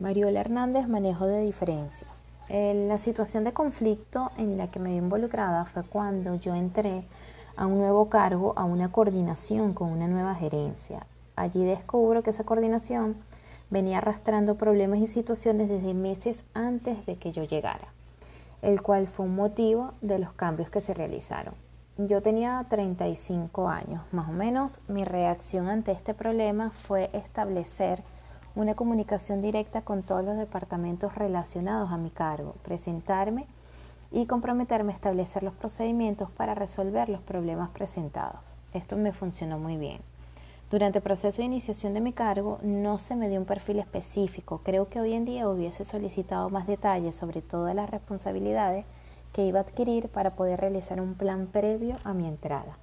Mariola Hernández, manejo de diferencias. La situación de conflicto en la que me vi involucrada fue cuando yo entré a un nuevo cargo, a una coordinación con una nueva gerencia. Allí descubro que esa coordinación venía arrastrando problemas y situaciones desde meses antes de que yo llegara, el cual fue un motivo de los cambios que se realizaron. Yo tenía 35 años, más o menos. Mi reacción ante este problema fue establecer una comunicación directa con todos los departamentos relacionados a mi cargo, presentarme y comprometerme a establecer los procedimientos para resolver los problemas presentados. Esto me funcionó muy bien. Durante el proceso de iniciación de mi cargo no se me dio un perfil específico. Creo que hoy en día hubiese solicitado más detalles sobre todas las responsabilidades que iba a adquirir para poder realizar un plan previo a mi entrada.